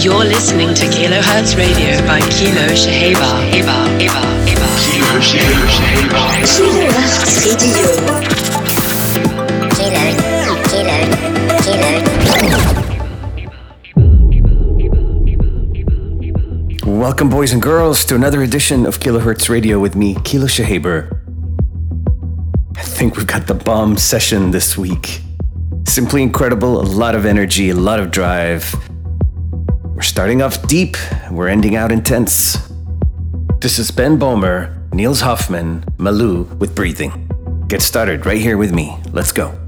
You're listening to Kilohertz Radio by Kilo Shaheba. Eba, Eba, Eba. Kilo Shaheba. Kilohertz Radio. Welcome, boys and girls, to another edition of Kilohertz Radio with me, Kilo Shahaber. I think we've got the bomb session this week. Simply incredible, a lot of energy, a lot of drive. We're starting off deep, we're ending out intense. This is Ben Böhmer, Nils Hoffmann, Malou with Breathing. Get started right here with me. Let's go.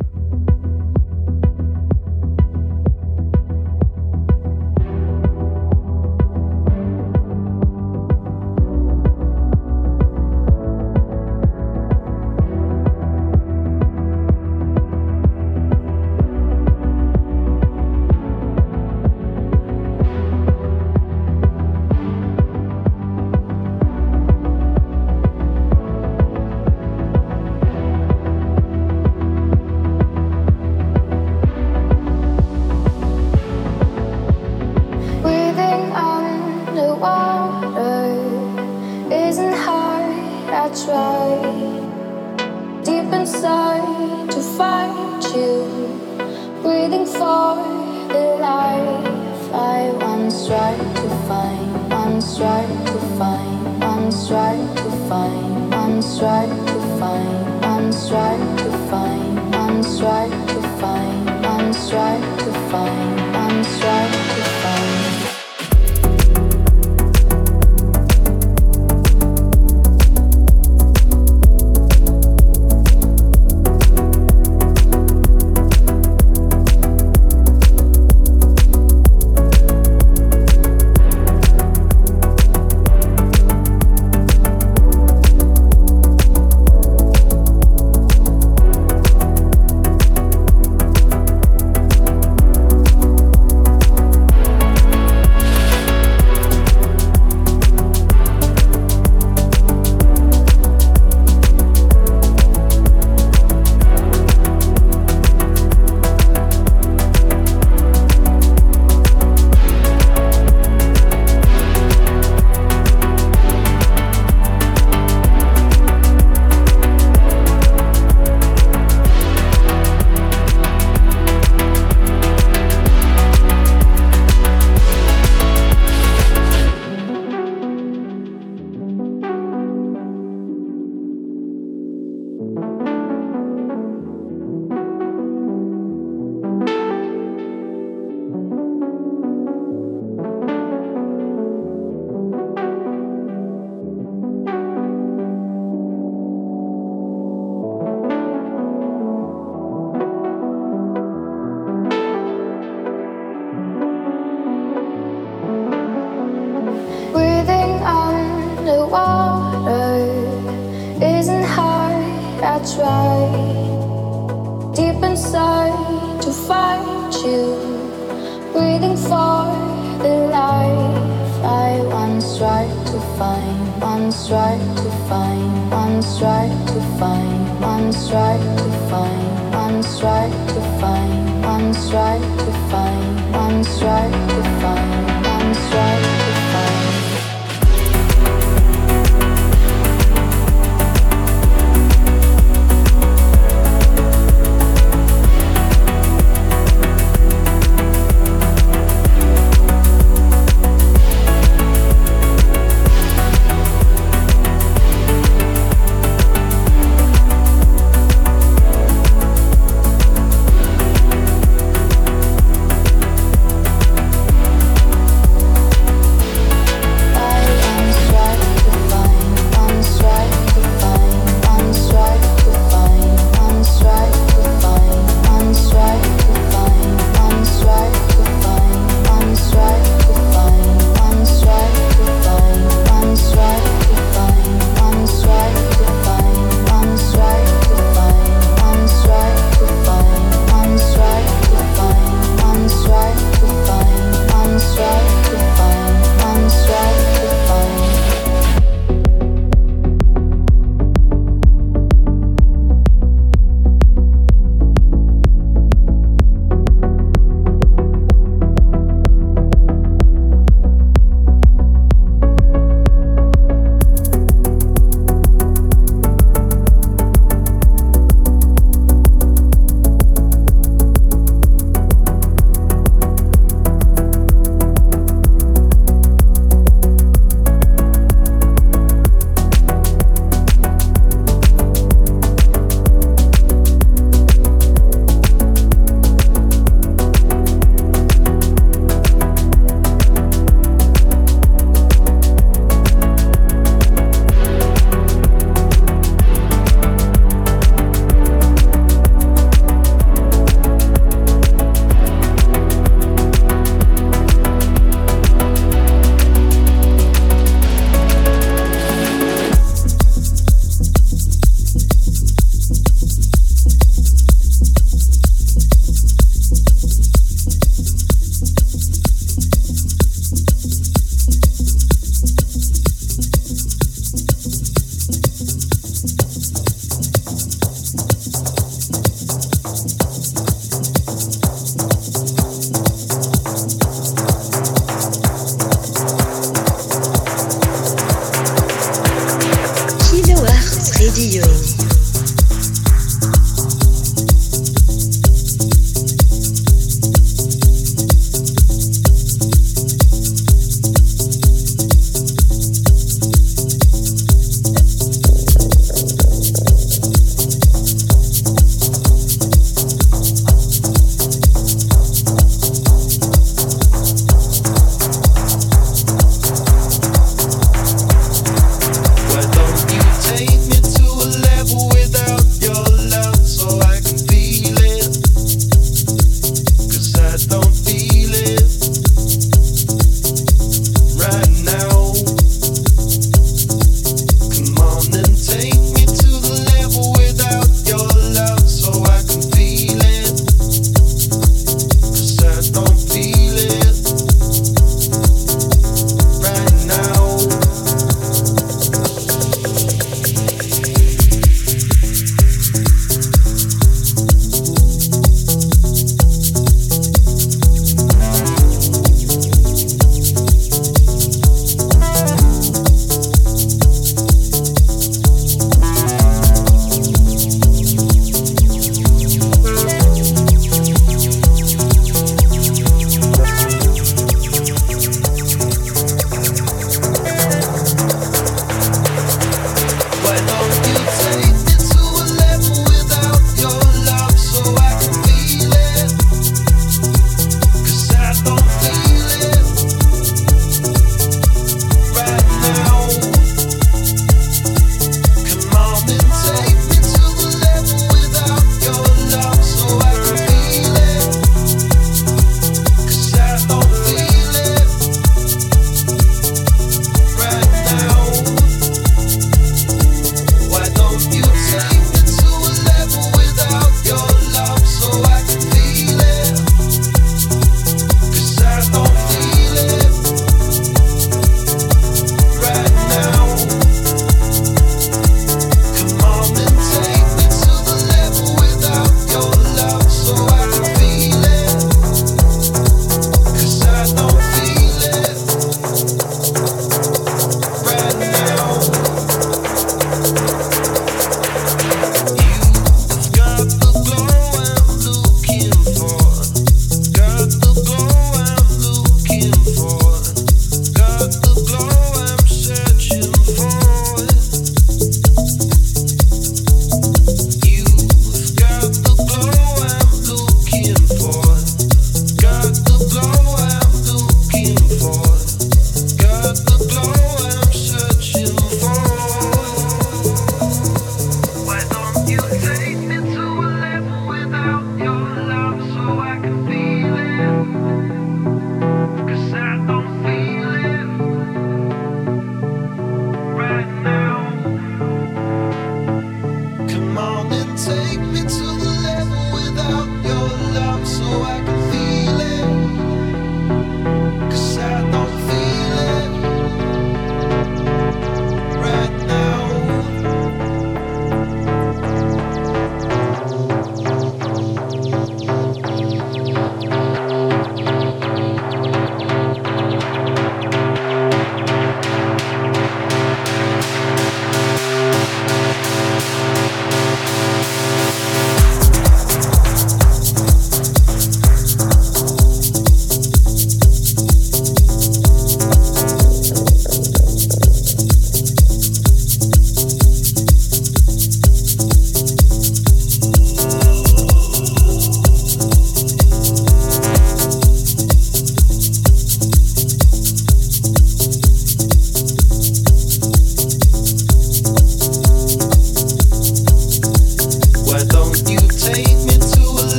One strive to find, one strive to find, one strive.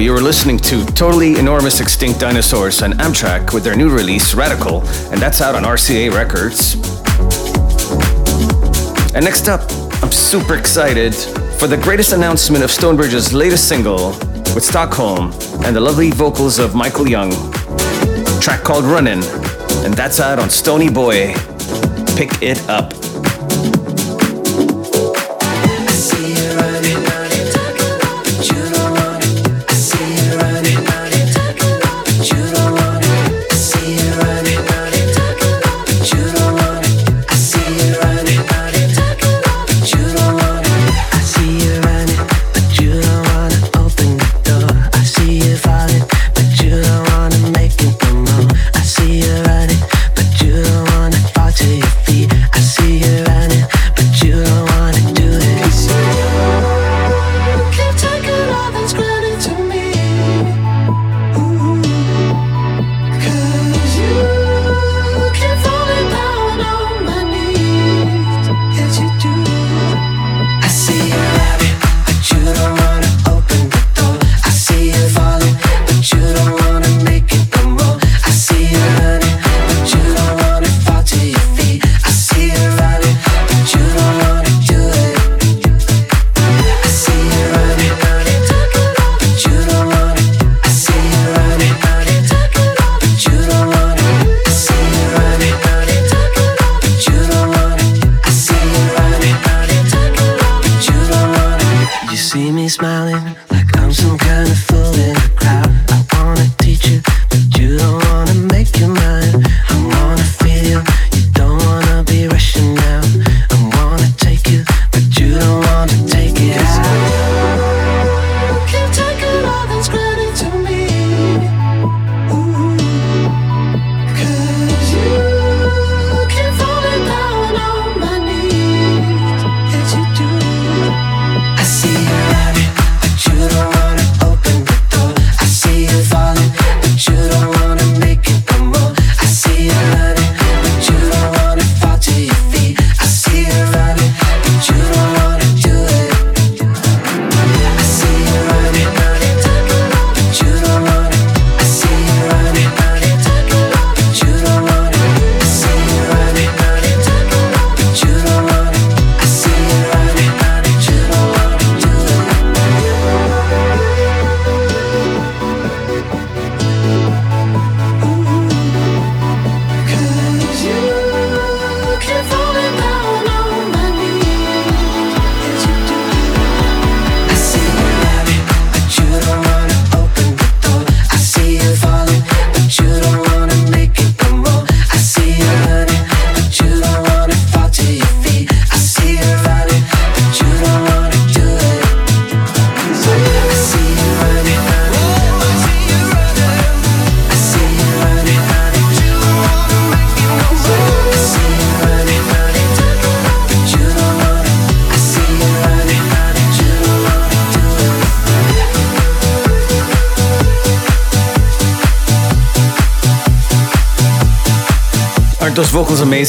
You were listening to Totally Enormous Extinct Dinosaurs on Amtrak with their new release, Radical, and that's out on RCA Records. And next up, I'm super excited for the greatest announcement of Stonebridge's latest single with Stockholm and the lovely vocals of Michael Young. track called Runnin', and that's out on Stoney Boy. Pick it up.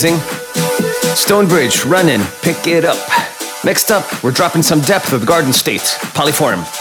Amazing? Stonebridge, running, pick it up. Next up, we're dropping some depth with Garden State, Polyform.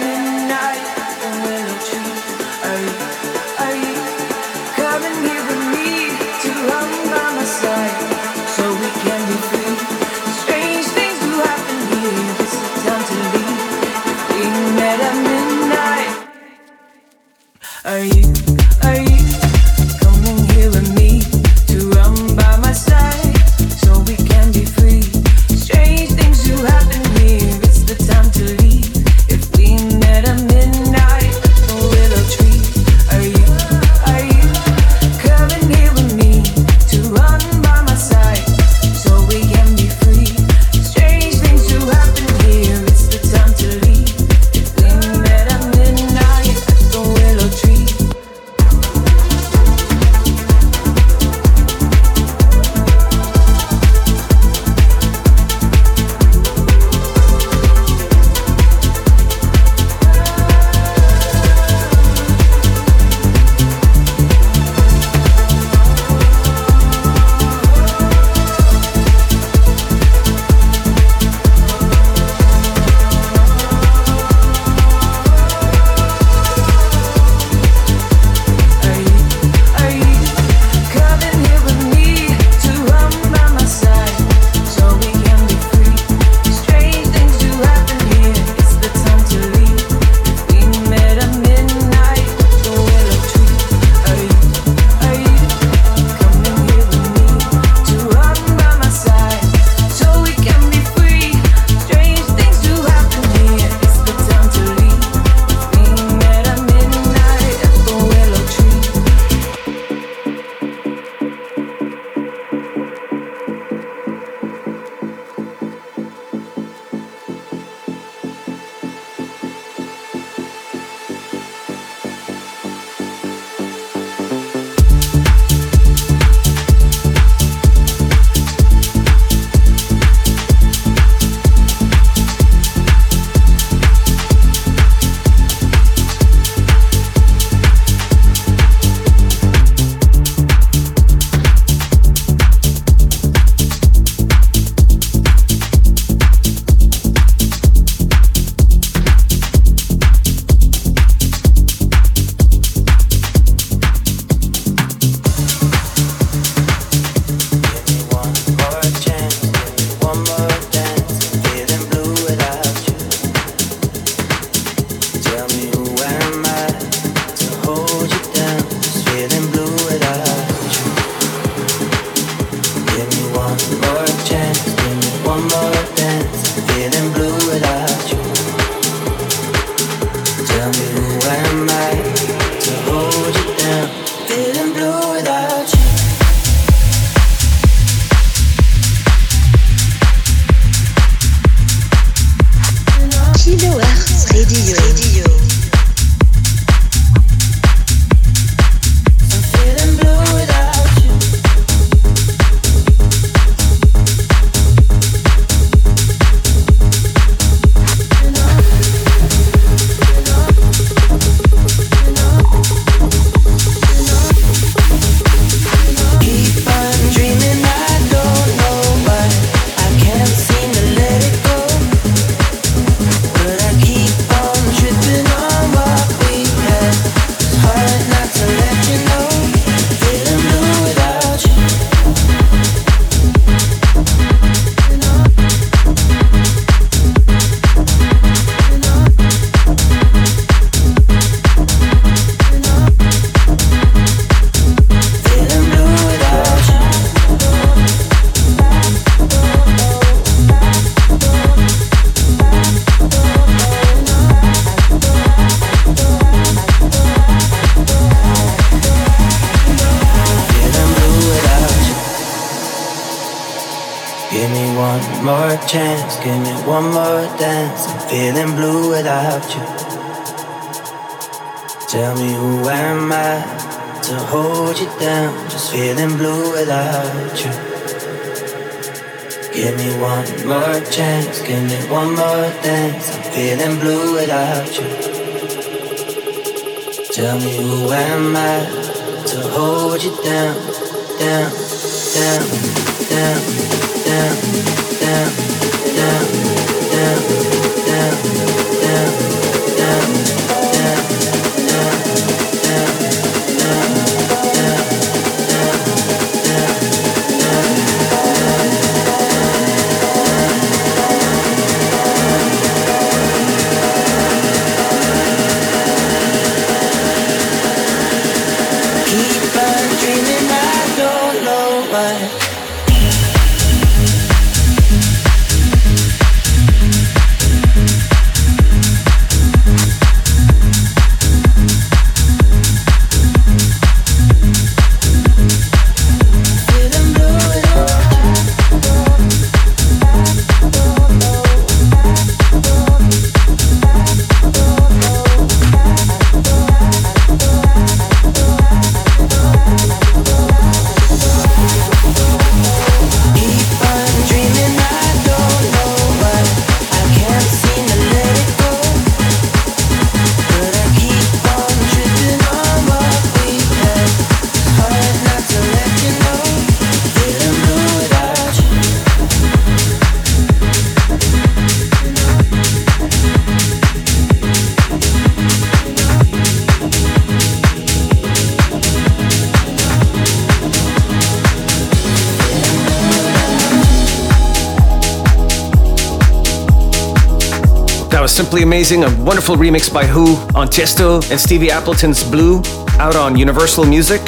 simply amazing. A wonderful remix by Who on Tiesto and Stevie Appleton's Blue out on Universal Music.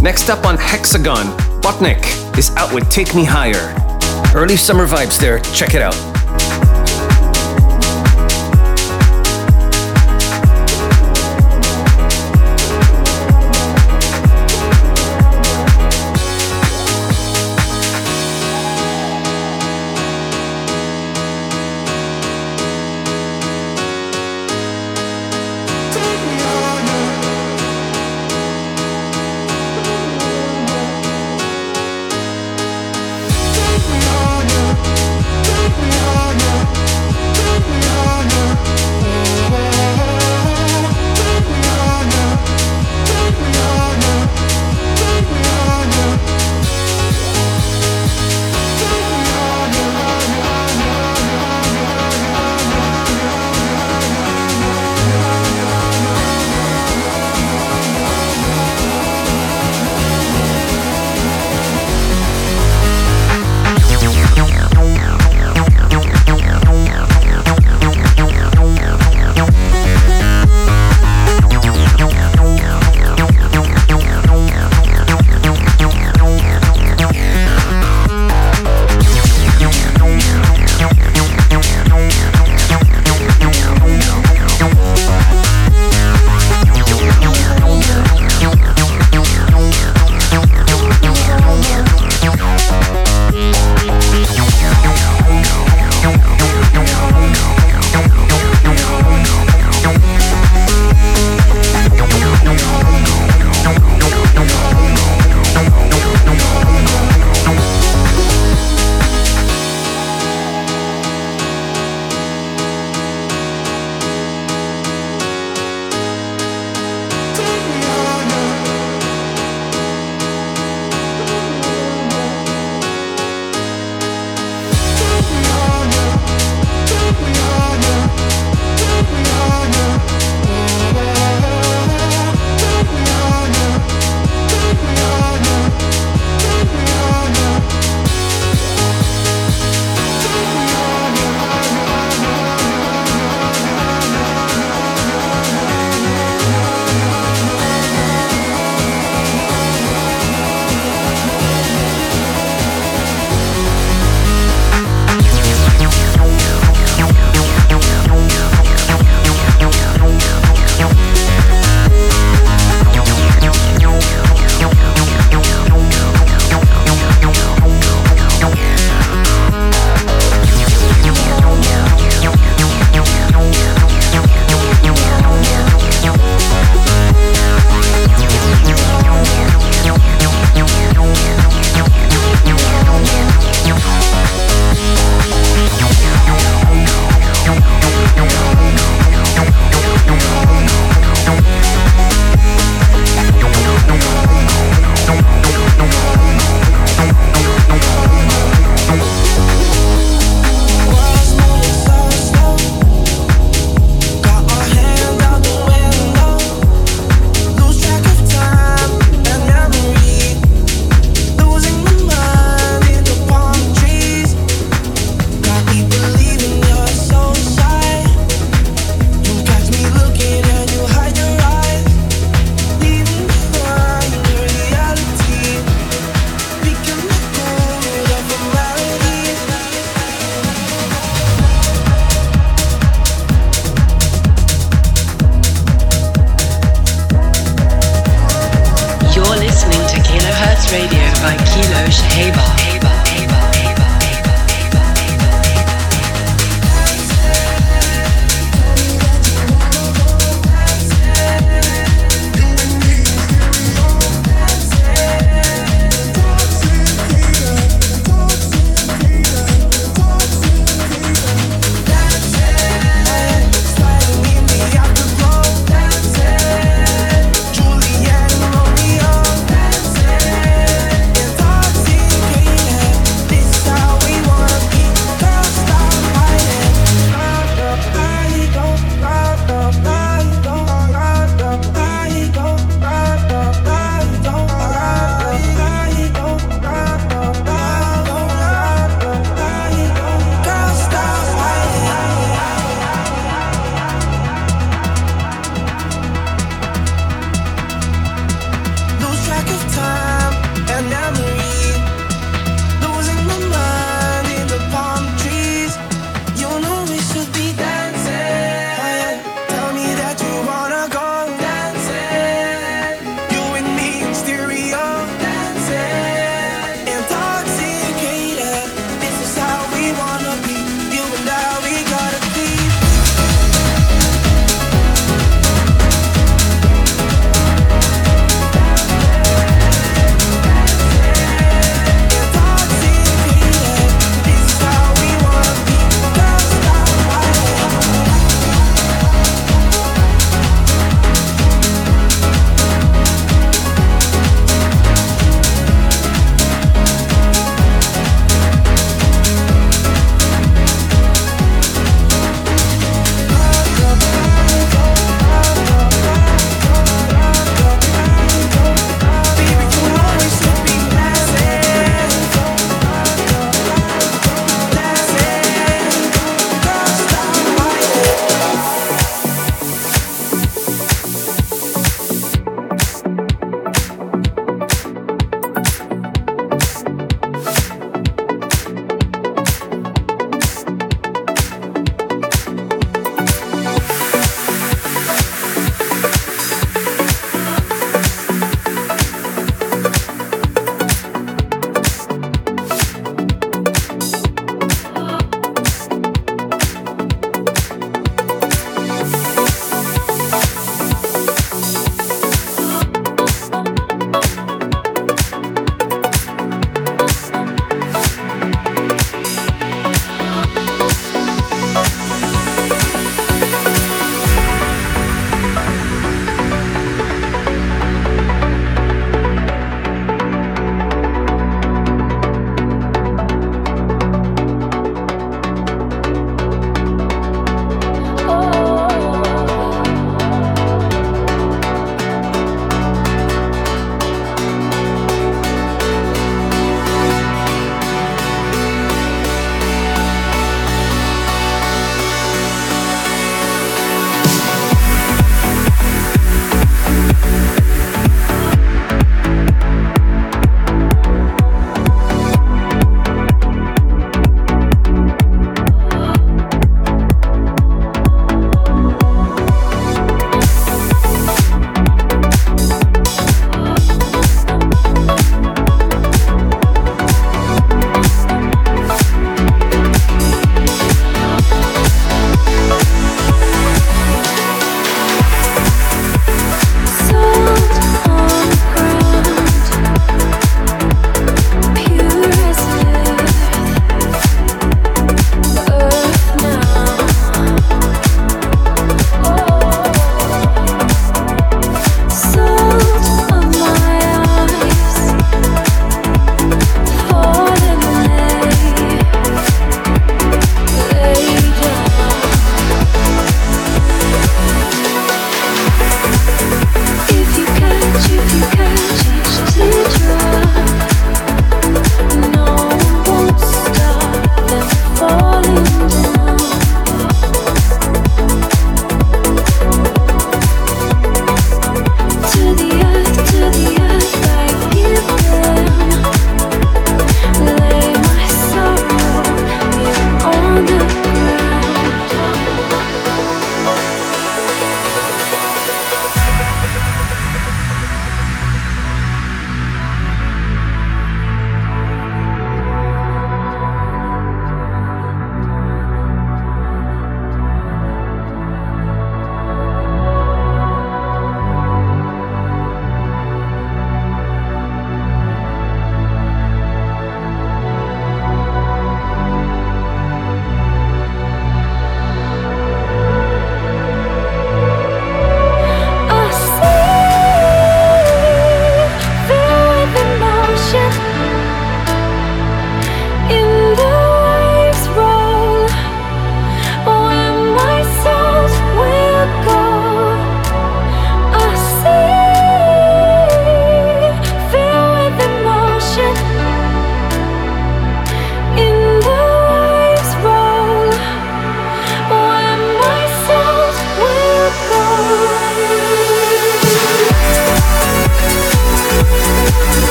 Next up on Hexagon, Botnek is out with Take Me Higher. Early summer vibes there, check it out.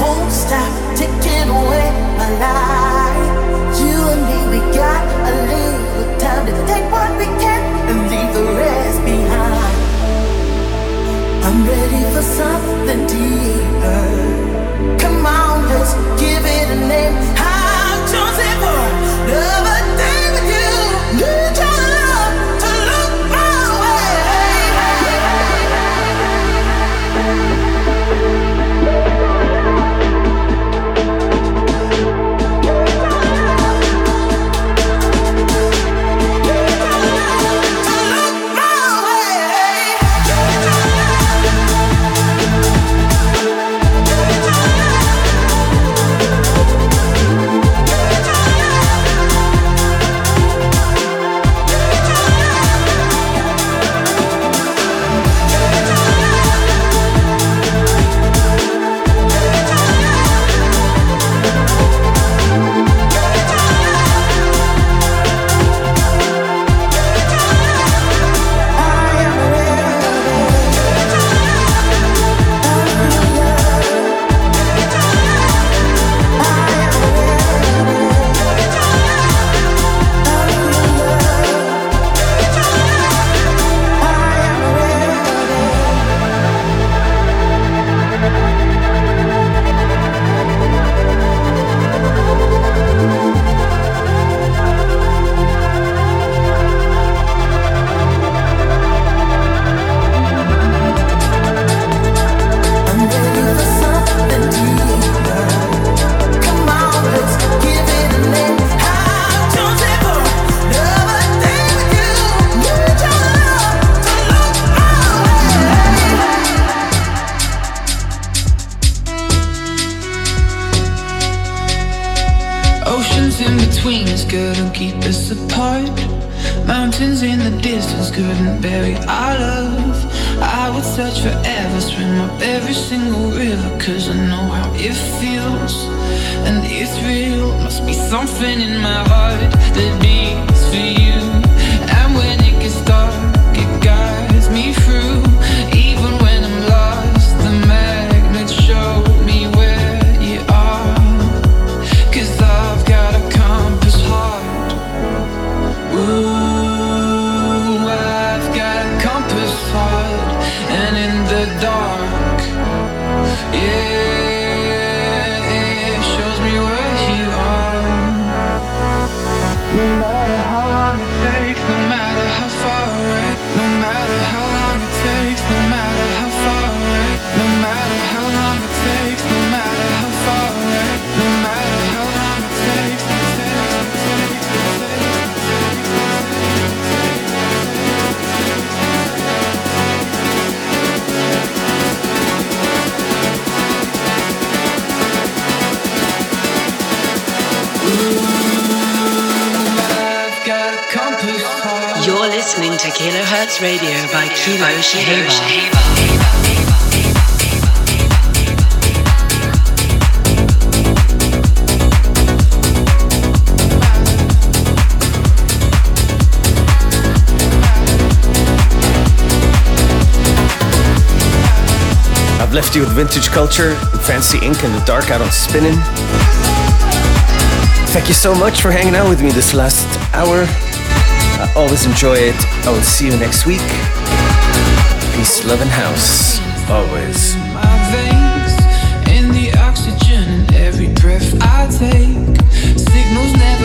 won't stop taking away my life. You and me, we got a little time to take what we can and leave the rest behind. I'm ready for something deeper. Come on, let's give it a name. Search forever, swim up every single river, cause I know how it feels. And it's real, must be something in my heart that beats for you. Kilohertz Radio by Kilo Shaheba. I've left you with vintage culture and Fancy Inc in the dark out on Spinnin'. Thank you so much for hanging out with me this last hour. I always enjoy it. I will see you next week. Peace, love, and house. Always. my veins in the oxygen every breath I take. Signals never